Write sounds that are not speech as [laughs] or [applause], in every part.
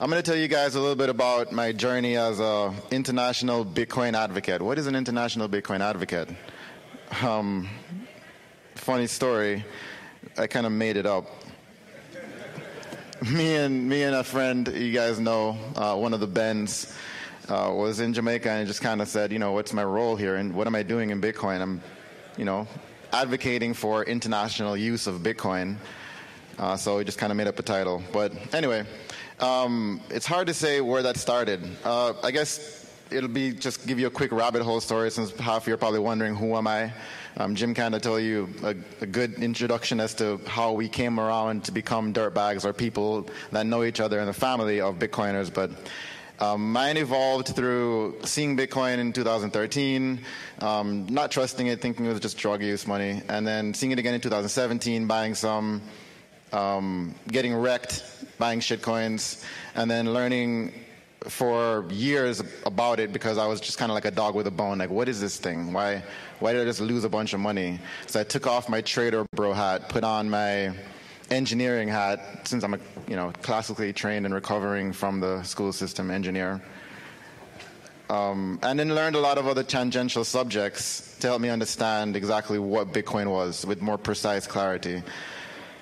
I'm going to tell you guys a little bit about my journey as a international Bitcoin advocate. What is an international Bitcoin advocate? Um, funny story. I kind of made it up. Me and me and a friend, you guys know, uh, one of the Bens, uh, was in Jamaica and just kind of said, you know, what's my role here and what am I doing in Bitcoin? I'm, you know, advocating for international use of Bitcoin. Uh, so we just kind of made up a title. But anyway, um, it's hard to say where that started. Uh, I guess it'll be just give you a quick rabbit hole story since half of you are probably wondering who am I. Um, Jim kind of told you a, a, good introduction as to how we came around to become dirtbags or people that know each other in the family of Bitcoiners. But um, mine evolved through seeing Bitcoin in 2013, um, not trusting it, thinking it was just drug use money, and then seeing it again in 2017, buying some, um, getting wrecked, buying shitcoins, and then learning for years about it because I was just kind of like a dog with a bone. Like, what is this thing? Why, why did I just lose a bunch of money? So I took off my trader bro hat, put on my engineering hat, since I'm a you know classically trained and recovering from the school system engineer. Um, and then learned a lot of other tangential subjects to help me understand exactly what Bitcoin was with more precise clarity.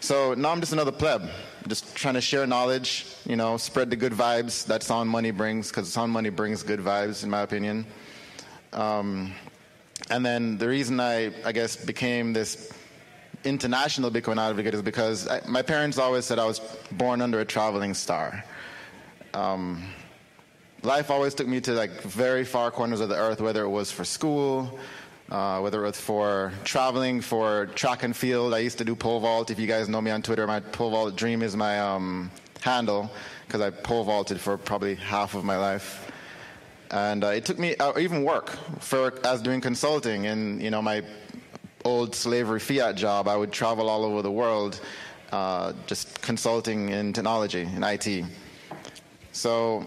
So now I'm just another pleb, just trying to share knowledge, you know, spread the good vibes that sound money brings, because sound money brings good vibes, in my opinion. Um, and then the reason I, I guess, became this international Bitcoin advocate is because I, my parents always said I was born under a traveling star. Um, life always took me to like very far corners of the earth, whether it was for school, uh, whether it was for traveling, for track and field. I used to do pole vault. If you guys know me on Twitter, my pole vault dream is my um, handle because I pole vaulted for probably half of my life. And uh, it took me, uh, even work, for as doing consulting. And you know, my old slavery fiat job, I would travel all over the world, uh, just consulting in technology in IT. So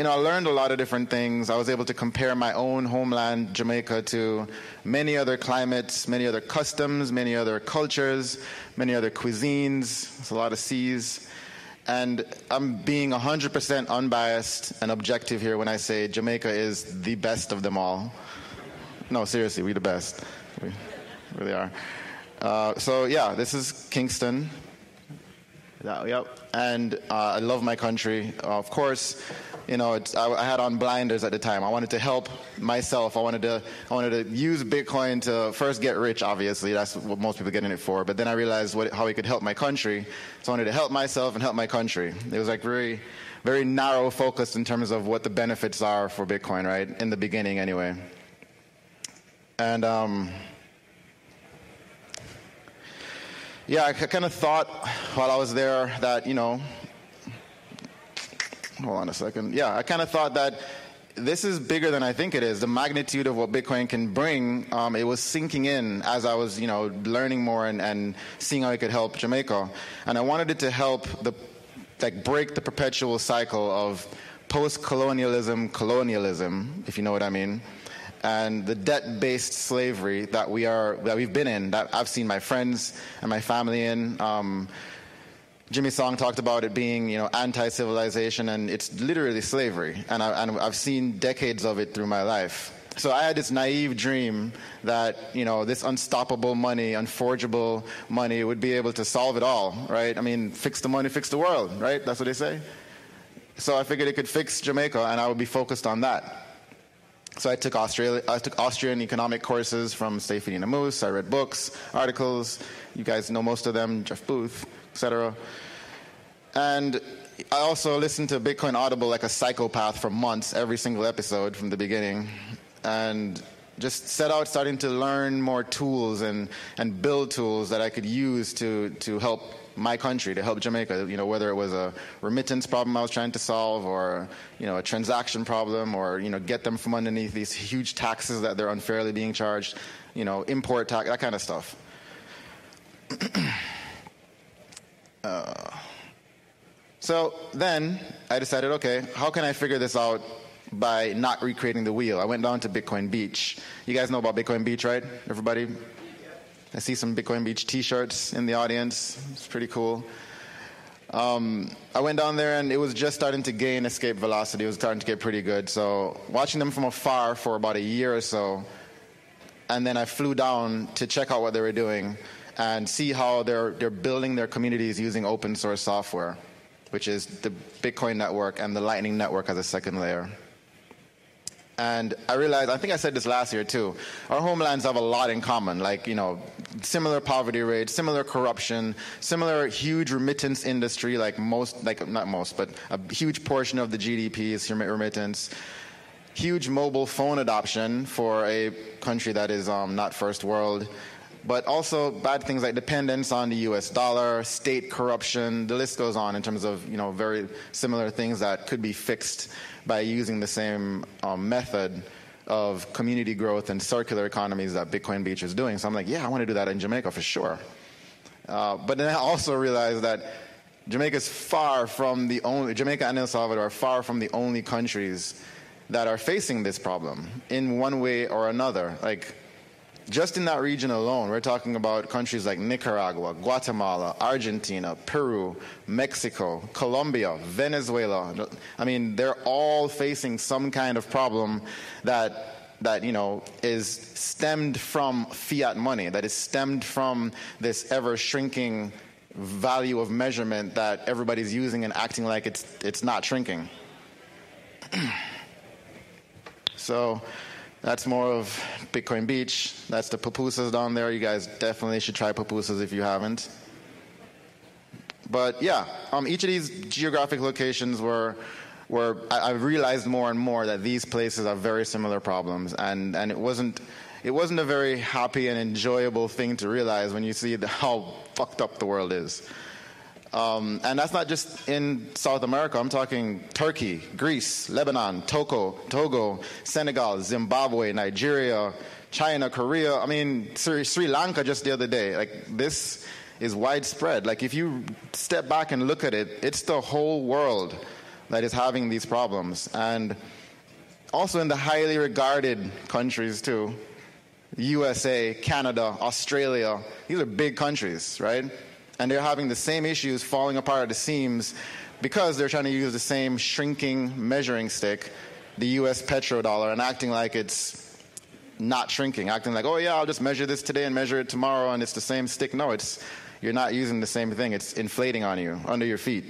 you know, I learned a lot of different things. I was able to compare my own homeland, Jamaica, to many other climates, many other customs, many other cultures, many other cuisines. It's a lot of seas. And I'm being 100% unbiased and objective here when I say Jamaica is the best of them all. No, seriously, we the best. We really are. Uh, so, yeah, this is Kingston. Yeah, yep. And uh, I love my country. Of course, you know, I, I, had on blinders at the time. I wanted to help myself. I wanted to, I wanted to use Bitcoin to first get rich. Obviously, that's what most people get in it for. But then I realized what, how it could help my country. So I wanted to help myself and help my country. It was like very, very narrow focused in terms of what the benefits are for Bitcoin, right? In the beginning, anyway. And um, yeah, I kind of thought while I was there that you know hold on a second. Yeah, I kind of thought that this is bigger than I think it is. The magnitude of what Bitcoin can bring, um, it was sinking in as I was, you know, learning more and, and seeing how it could help Jamaica. And I wanted it to help the, like, break the perpetual cycle of post-colonialism, colonialism, if you know what I mean, and the debt-based slavery that we are, that we've been in, that I've seen my friends and my family in. Um, Jimmy Song talked about it being, you know, anti-civilization, and it's literally slavery. And, I, and I've seen decades of it through my life. So I had this naive dream that, you know, this unstoppable money, unforgeable money would be able to solve it all, right? I mean, fix the money, fix the world, right? That's what they say. So I figured it could fix Jamaica, and I would be focused on that. So I took Australia, I took Austrian economic courses from Saifedean Ammous. I read books, articles. You guys know most of them, Jeff Booth etc. And I also listened to Bitcoin Audible like a psychopath for months, every single episode from the beginning, and just set out starting to learn more tools and, and build tools that I could use to, to help my country, to help Jamaica, you know, whether it was a remittance problem I was trying to solve or, you know, a transaction problem or, you know, get them from underneath these huge taxes that they're unfairly being charged, you know, import tax, that kind of stuff. [clears throat] Uh, so then I decided, okay, how can I figure this out by not recreating the wheel? I went down to Bitcoin Beach. You guys know about Bitcoin Beach, right? Everybody? I see some Bitcoin Beach t shirts in the audience. It's pretty cool. Um, I went down there and it was just starting to gain escape velocity. It was starting to get pretty good. So watching them from afar for about a year or so, and then I flew down to check out what they were doing and see how they're they're building their communities using open source software, which is the Bitcoin network and the Lightning network as a second layer. And I realized, I think I said this last year too, our homelands have a lot in common, like, you know, similar poverty rates, similar corruption, similar huge remittance industry, like most, like not most, but a huge portion of the GDP is remittance. Huge mobile phone adoption for a country that is um, not first world but also bad things like dependence on the US dollar, state corruption, the list goes on in terms of you know very similar things that could be fixed by using the same um, method of community growth and circular economies that Bitcoin Beach is doing. So I'm like, yeah, I want to do that in Jamaica for sure. Uh, but then I also realized that Jamaica is far from the only, Jamaica and El Salvador are far from the only countries that are facing this problem in one way or another. Like, just in that region alone, we're talking about countries like Nicaragua, Guatemala, Argentina, Peru, Mexico, Colombia, Venezuela. I mean, they're all facing some kind of problem that that you know is stemmed from fiat money, that is stemmed from this ever shrinking value of measurement that everybody's using and acting like it's it's not shrinking. [clears throat] so that's more of Bitcoin Beach. That's the pupusas down there. You guys definitely should try pupusas if you haven't. But yeah, um, each of these geographic locations were, were I, I, realized more and more that these places have very similar problems, and, and it wasn't it wasn't a very happy and enjoyable thing to realize when you see the, how fucked up the world is. Um, and that's not just in South America. I'm talking Turkey, Greece, Lebanon, Togo, Togo, Senegal, Zimbabwe, Nigeria, China, Korea. I mean, Sri, Sri Lanka just the other day. Like this is widespread. Like if you step back and look at it, it's the whole world that is having these problems. And also in the highly regarded countries too. USA, Canada, Australia. These are big countries, right? And they're having the same issues falling apart at the seams because they're trying to use the same shrinking measuring stick, the US petrodollar, and acting like it's not shrinking, acting like, oh yeah, I'll just measure this today and measure it tomorrow and it's the same stick. No, it's you're not using the same thing. It's inflating on you, under your feet.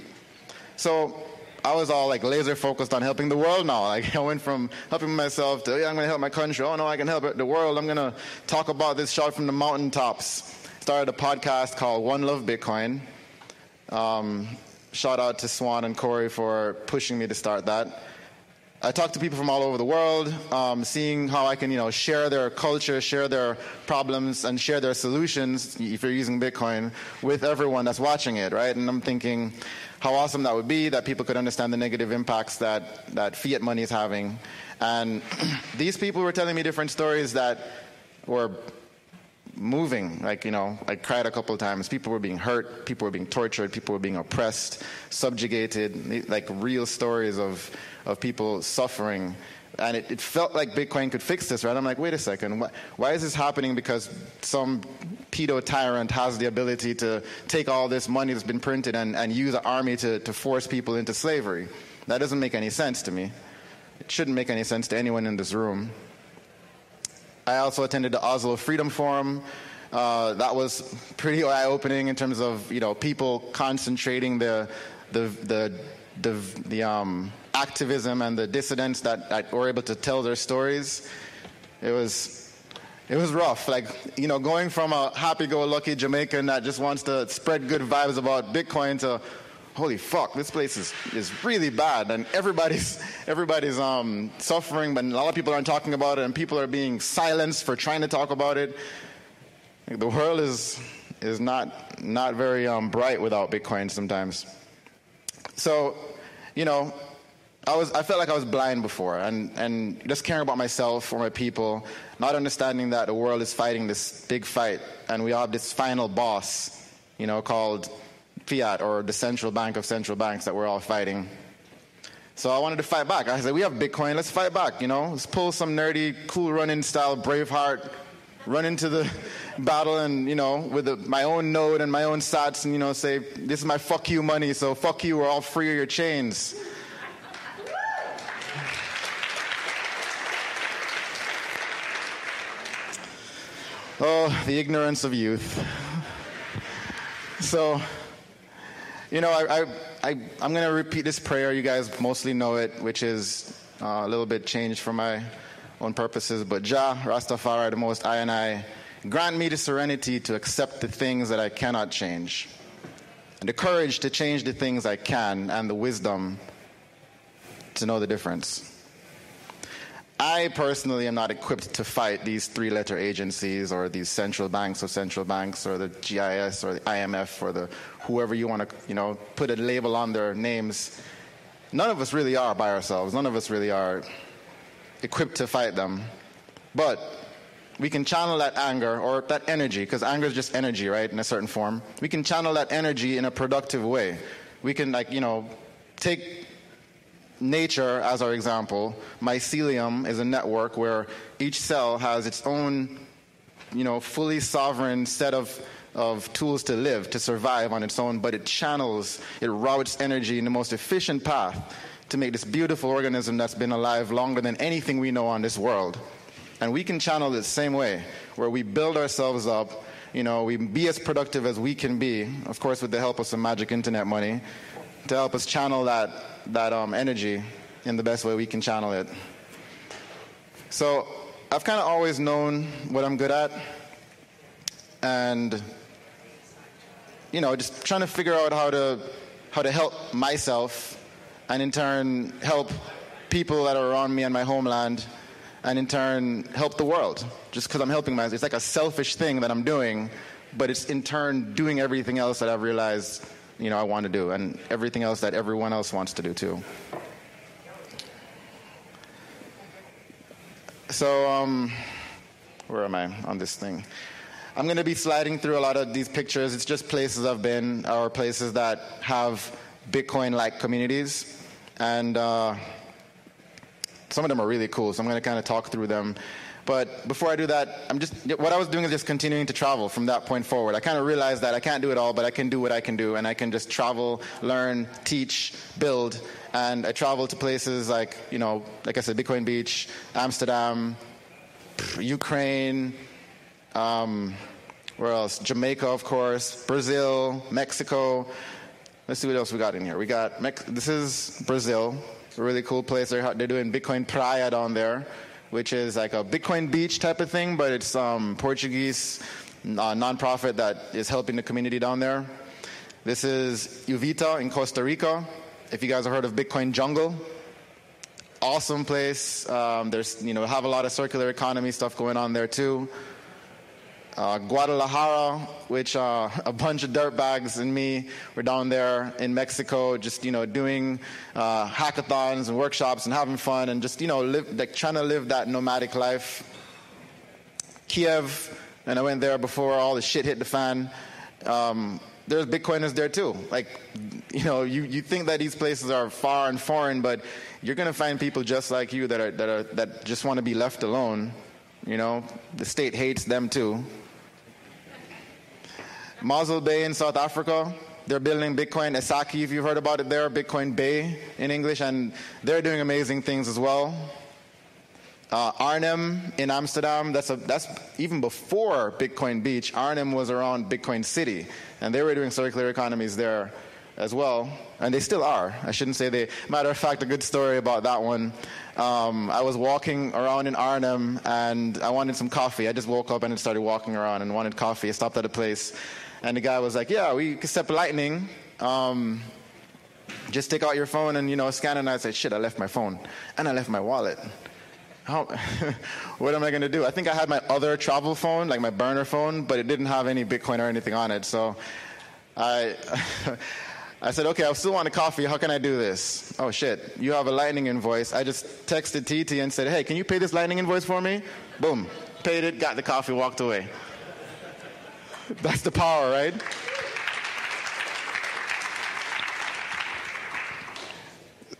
So I was all like laser focused on helping the world now. Like [laughs] I went from helping myself to, yeah, I'm going to help my country. Oh no, I can help the world. I'm going to talk about this shot from the mountaintops started a podcast called One Love Bitcoin. Um, shout out to Swan and Corey for pushing me to start that. I talk to people from all over the world, um, seeing how I can, you know, share their culture, share their problems, and share their solutions if you're using Bitcoin with everyone that's watching it, right? And I'm thinking how awesome that would be that people could understand the negative impacts that, that fiat money is having. And [clears throat] these people were telling me different stories that were moving. Like, you know, I cried a couple of times. People were being hurt, people were being tortured, people were being oppressed, subjugated, like real stories of, of people suffering. And it, it felt like Bitcoin could fix this, right? I'm like, wait a second, why, why is this happening? Because some pedo tyrant has the ability to take all this money that's been printed and, and use an army to, to force people into slavery. That doesn't make any sense to me. It shouldn't make any sense to anyone in this room. I also attended the Oslo Freedom Forum. Uh, that was pretty eye-opening in terms of you know people concentrating the the the the, the um, activism and the dissidents that, that were able to tell their stories. It was it was rough. Like, you know, going from a happy go lucky Jamaican that just wants to spread good vibes about Bitcoin to holy fuck, this place is, is really bad, and everybody's everybody's um, suffering, but a lot of people aren't talking about it, and people are being silenced for trying to talk about it. The world is is not not very um, bright without Bitcoin sometimes. So, you know, I was I felt like I was blind before, and and just caring about myself or my people, not understanding that the world is fighting this big fight, and we have this final boss, you know, called fiat or the central bank of central banks that we're all fighting. So I wanted to fight back. I said, we have Bitcoin, let's fight back, you know? Let's pull some nerdy, cool running style Braveheart run into the [laughs] battle and, you know, with the, my own node and my own sats and, you know, say, this is my fuck you money, so fuck you, we're all free of your chains. [laughs] Oh, the ignorance of youth. [laughs] so, you know, I, I, I, am going to repeat this prayer. You guys mostly know it, which is uh, a little bit changed for my own purposes. But Jah, Rastafari, the Most I and I, grant me the serenity to accept the things that I cannot change, and the courage to change the things I can, and the wisdom to know the difference. I personally am not equipped to fight these three letter agencies or these central banks or central banks or the BIS or the IMF or the whoever you want to, you know, put a label on their names. None of us really are by ourselves. None of us really are equipped to fight them. But we can channel that anger or that energy, because anger is just energy, right, in a certain form. We can channel that energy in a productive way. We can, like, you know, take nature as our example, mycelium is a network where each cell has its own, you know, fully sovereign set of, of tools to live, to survive on its own, but it channels, it routes energy in the most efficient path to make this beautiful organism that's been alive longer than anything we know on this world. And we can channel it the same way, where we build ourselves up, you know, we be as productive as we can be, of course, with the help of some magic internet money, to help us channel that that um, energy in the best way we can channel it. So I've kind of always known what I'm good at, and you know, just trying to figure out how to how to help myself, and in turn help people that are around me and my homeland, and in turn help the world. Just because I'm helping myself, it's like a selfish thing that I'm doing, but it's in turn doing everything else that I've realized you know I want to do, and everything else that everyone else wants to do too. So, um, where am I on this thing? I'm going to be sliding through a lot of these pictures. It's just places I've been, or places that have Bitcoin-like communities, and uh, some of them are really cool. So I'm going to kind of talk through them but before I do that, I'm just what I was doing is just continuing to travel from that point forward. I kind of realized that I can't do it all, but I can do what I can do, and I can just travel, learn, teach, build. And I travel to places like, you know, like I said, Bitcoin Beach, Amsterdam, Ukraine, um, where else? Jamaica, of course, Brazil, Mexico. Let's see what else we got in here. We got this is Brazil, a really cool place. They're, they're doing Bitcoin Praia down there which is like a Bitcoin beach type of thing, but it's um, Portuguese uh, nonprofit that is helping the community down there. This is Uvita in Costa Rica. If you guys have heard of Bitcoin Jungle, awesome place. Um, there's you know have a lot of circular economy stuff going on there too uh, Guadalajara, which uh, [laughs] a bunch of dirtbags and me were down there in Mexico, just you know doing uh, hackathons and workshops and having fun and just you know live, like trying to live that nomadic life. Kiev, and I went there before all the shit hit the fan. Um, there's Bitcoiners there too. Like, [laughs] you know, you, you think that these places are far and foreign, but you're gonna find people just like you that are that are that just want to be left alone. You know, the state hates them too. Mossel Bay in South Africa. They're building Bitcoin Ekasi, if you've heard about it there, Bitcoin Bay in English, and they're doing amazing things as well. Uh, Arnhem in Amsterdam, that's, a, that's even before Bitcoin Beach. Arnhem was around Bitcoin City, and they were doing circular economies there as well, and they still are. I shouldn't say they. Matter of fact, a good story about that one. Um, I was walking around in Arnhem, and I wanted some coffee. I just woke up and started walking around and wanted coffee. I stopped at a place, and the guy was like, "Yeah, we accept Lightning. Um, just take out your phone and you know scan." it. And I said, "Shit, I left my phone and I left my wallet." How, [laughs] what am I going to do? I think I had my other travel phone, like my burner phone, but it didn't have any Bitcoin or anything on it. So I, [laughs] I said, okay, I still want a coffee. How can I do this? Oh shit, you have a Lightning invoice. I just texted TT and said, hey, can you pay this Lightning invoice for me? Boom, paid it, got the coffee, walked away. That's the power, right?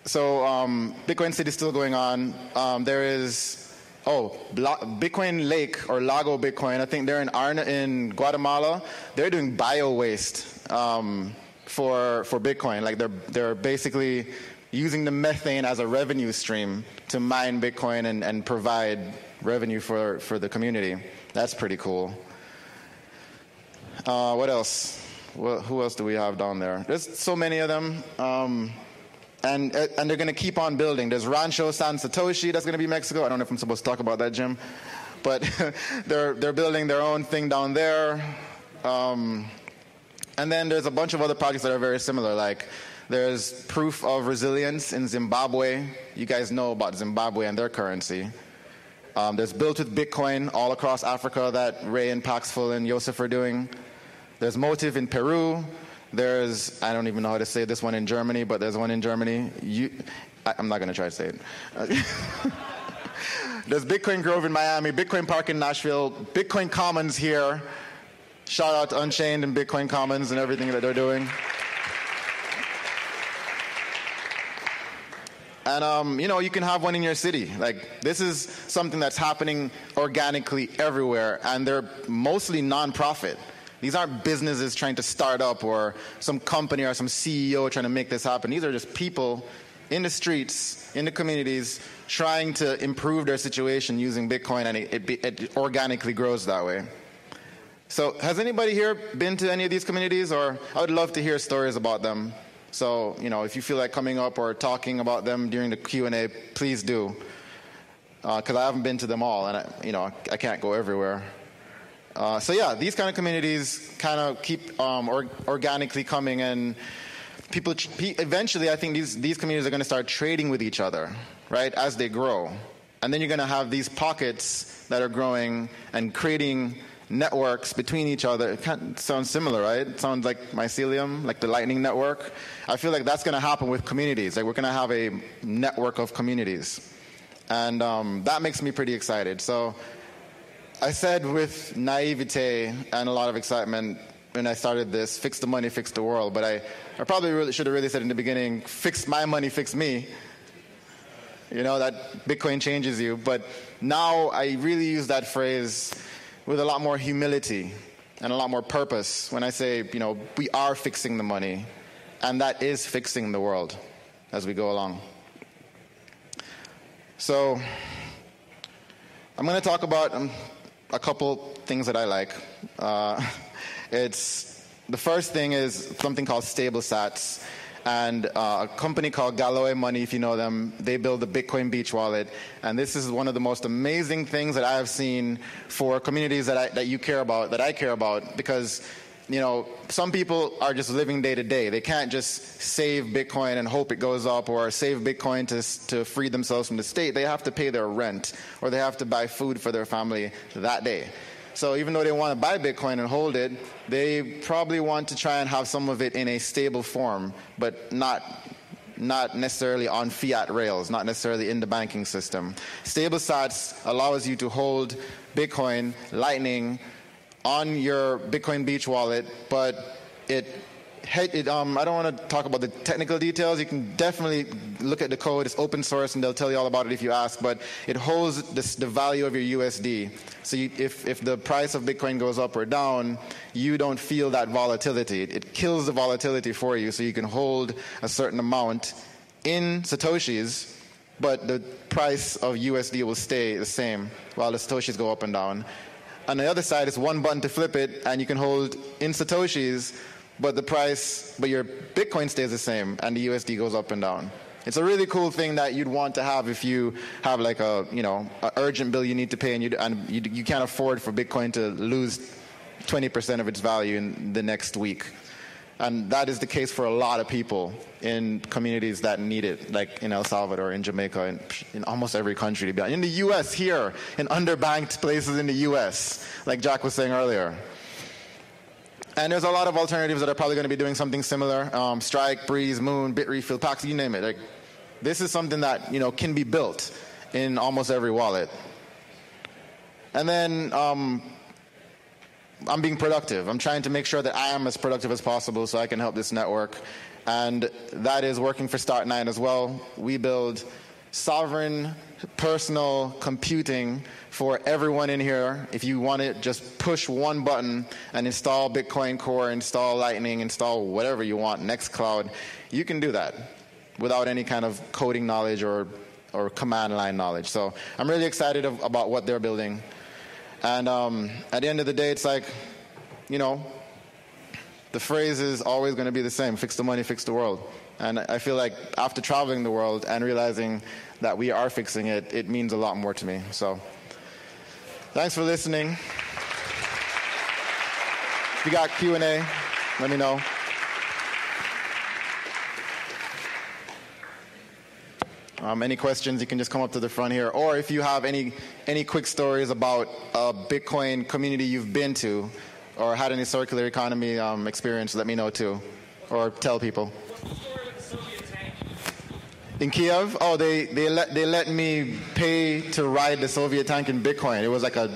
So um, Bitcoin City is still going on. Um, there is oh, Bitcoin Lake or Lago Bitcoin. I think they're in Arna in Guatemala. They're doing bio waste um, for for Bitcoin. Like they're they're basically using the methane as a revenue stream to mine Bitcoin and, and provide revenue for, for the community. That's pretty cool. Uh, what else? who else do we have down there? There's so many of them. Um, and, and they're going to keep on building. There's Rancho San Satoshi that's going to be Mexico. I don't know if I'm supposed to talk about that, Jim. But [laughs] they're, they're building their own thing down there. Um, and then there's a bunch of other projects that are very similar, like there's proof of resilience in Zimbabwe. You guys know about Zimbabwe and their currency. Um, there's built with Bitcoin all across Africa that Ray and Paxful and Joseph are doing. There's Motive in Peru. There's, I don't even know how to say this one in Germany, but there's one in Germany. You, I, am not going to try to say it. [laughs] there's Bitcoin Grove in Miami, Bitcoin Park in Nashville, Bitcoin Commons here. Shout out to Unchained and Bitcoin Commons and everything that they're doing. And um, you know, you can have one in your city. Like this is something that's happening organically everywhere, and they're mostly nonprofit. These aren't businesses trying to start up or some company or some CEO trying to make this happen. These are just people in the streets, in the communities, trying to improve their situation using Bitcoin, and it, it, it organically grows that way. So, has anybody here been to any of these communities, or I would love to hear stories about them. So, you know, if you feel like coming up or talking about them during the Q&A, please do. Because uh, I haven't been to them all, and, I, you know, I can't go everywhere. Uh, so yeah, these kind of communities kind of keep um, or, organically coming, and people eventually, I think these these communities are going to start trading with each other, right, as they grow, and then you're going to have these pockets that are growing and creating networks between each other. It kind of sounds similar, right? It sounds like mycelium, like the Lightning Network. I feel like that's going to happen with communities. Like we're going to have a network of communities, and um, that makes me pretty excited. So I said with naivete and a lot of excitement when I started this, fix the money, fix the world. But I, I probably really should have really said in the beginning, fix my money, fix me. You know, that Bitcoin changes you. But now I really use that phrase with a lot more humility and a lot more purpose when I say, you know, we are fixing the money, and that is fixing the world as we go along. So, I'm going to talk about um, a couple things that I like. Uh, it's the first thing is something called StableSats and uh, a company called Galoy Money, if you know them, they build the Bitcoin Beach wallet. And this is one of the most amazing things that I have seen for communities that, I, that you care about, that I care about, because you know, some people are just living day to day. They can't just save Bitcoin and hope it goes up or save Bitcoin to, to free themselves from the state. They have to pay their rent or they have to buy food for their family that day. So even though they want to buy Bitcoin and hold it, they probably want to try and have some of it in a stable form, but not not necessarily on fiat rails, not necessarily in the banking system. StableSats allows you to hold Bitcoin, Lightning on your Bitcoin Beach wallet, but it it, um, I don't want to talk about the technical details. You can definitely look at the code. It's open source, and they'll tell you all about it if you ask. But it holds this, the value of your USD. So you, if, if the price of Bitcoin goes up or down, you don't feel that volatility. It, it kills the volatility for you, so you can hold a certain amount in satoshis, but the price of USD will stay the same while the satoshis go up and down. On the other side, it's one button to flip it, and you can hold in satoshis but the price, but your Bitcoin stays the same and the USD goes up and down. It's a really cool thing that you'd want to have if you have like a, you know, an urgent bill you need to pay and you, and you, you can't afford for Bitcoin to lose 20% of its value in the next week. And that is the case for a lot of people in communities that need it, like in El Salvador, in Jamaica, in, in almost every country. To be honest. In the U.S., here, in underbanked places in the U.S., like Jack was saying earlier. And there's a lot of alternatives that are probably going to be doing something similar. Um, Strike, Breeze, Muun, Bitrefill, Pax, you name it. Like, this is something that you know can be built in almost every wallet. And then um, I'm being productive. I'm trying to make sure that I am as productive as possible so I can help this network. And that is working for Start9 as well. We build sovereign personal computing for everyone in here. If you want it, just push one button and install Bitcoin Core, install Lightning, install whatever you want, Nextcloud. You can do that without any kind of coding knowledge or, or command line knowledge. So I'm really excited of, about what they're building. And um, at the end of the day, it's like, you know, the phrase is always going to be the same fix the money, fix the world. And I feel like after traveling the world and realizing that we are fixing it, it means a lot more to me. So thanks for listening. If you got Q&A, let me know. Um, any questions, you can just come up to the front here. Or if you have any, any quick stories about a Bitcoin community you've been to or had any circular economy um, experience, let me know too. Or tell people. In Kiev, oh, they, they, let, they let me pay to ride the Soviet tank in Bitcoin. It was like a,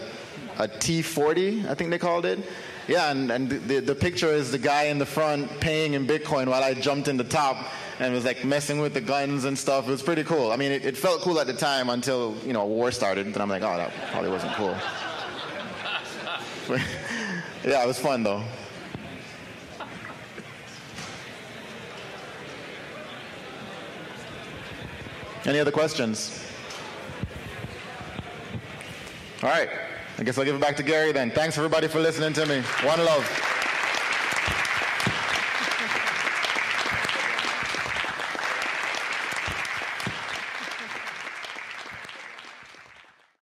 a T40, I think they called it. Yeah, and, and the, the picture is the guy in the front paying in Bitcoin while I jumped in the top and was like messing with the guns and stuff. It was pretty cool. I mean, it, it felt cool at the time until, you know, war started. Then I'm like, oh, that probably wasn't cool. [laughs] yeah, it was fun though. Any other questions? All right. I guess I'll give it back to Gary then. Thanks everybody for listening to me. One love.